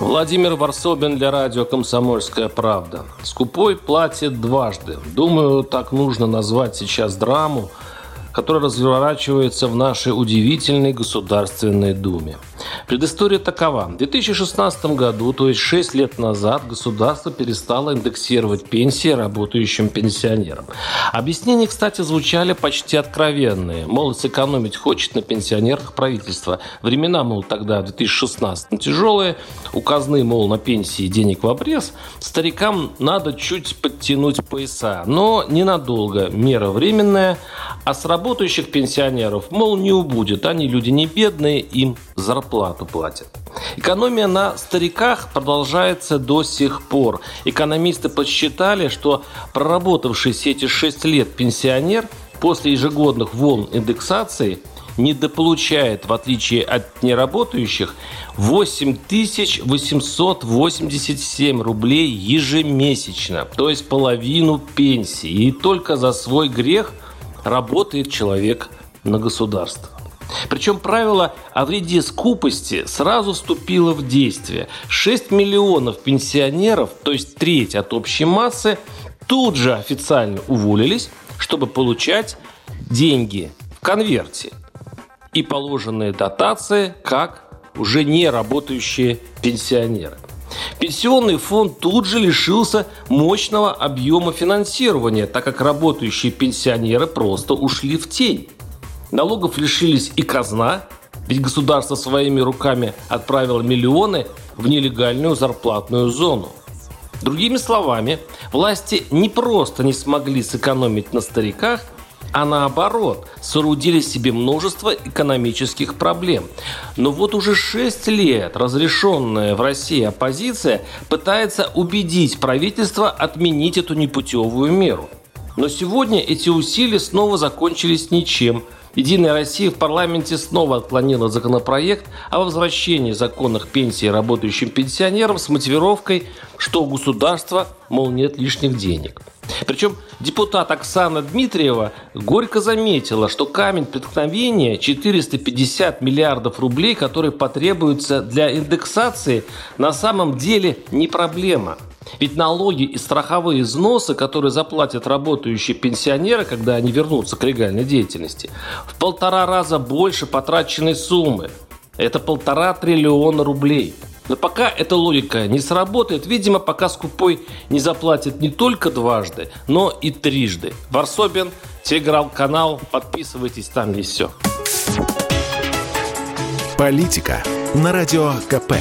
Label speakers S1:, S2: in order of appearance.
S1: Владимир Варсобин для радио «Комсомольская правда». Скупой платит дважды. Думаю, так нужно назвать сейчас драму, которая разворачивается в нашей удивительной Государственной Думе. Предыстория такова. В 2016 году, то есть 6 лет назад, государство перестало индексировать пенсии работающим пенсионерам. Объяснения, кстати, звучали почти откровенные. Мол, сэкономить хочет на пенсионерах правительство. Времена, мол, тогда, 2016 тяжелые. У казны, мол, на пенсии денег в обрез. Старикам надо чуть подтянуть пояса. Но ненадолго. Мера временная. А с работающих пенсионеров, мол, не убудет. Они люди не бедные, им зарплату платят. Экономия на стариках продолжается до сих пор. Экономисты подсчитали, что проработавший все эти 6 лет пенсионер после ежегодных волн индексации недополучает, в отличие от неработающих, 8887 рублей ежемесячно, то есть половину пенсии. И только за свой грех работает человек на государство. Причем правило о вреде скупости сразу вступило в действие. 6 миллионов пенсионеров, то есть треть от общей массы, тут же официально уволились, чтобы получать деньги в конверте и положенные дотации как уже не работающие пенсионеры. Пенсионный фонд тут же лишился мощного объема финансирования, так как работающие пенсионеры просто ушли в тень. Налогов лишились и казна, ведь государство своими руками отправило миллионы в нелегальную зарплатную зону. Другими словами, власти не просто не смогли сэкономить на стариках, а наоборот, соорудили себе множество экономических проблем. Но вот уже 6 лет разрешенная в России оппозиция пытается убедить правительство отменить эту непутевую меру. Но сегодня эти усилия снова закончились ничем – Единая Россия в парламенте снова отклонила законопроект о возвращении законных пенсий работающим пенсионерам с мотивировкой, что у государства, мол, нет лишних денег. Причем депутат Оксана Дмитриева горько заметила, что камень преткновения 450 миллиардов рублей, которые потребуются для индексации, на самом деле не проблема – ведь налоги и страховые взносы, которые заплатят работающие пенсионеры, когда они вернутся к легальной деятельности, в полтора раза больше потраченной суммы. Это полтора триллиона рублей. Но пока эта логика не сработает, видимо, пока скупой не заплатит не только дважды, но и трижды. Варсобин, телеграм-канал, подписывайтесь, там есть все.
S2: Политика на радио КП.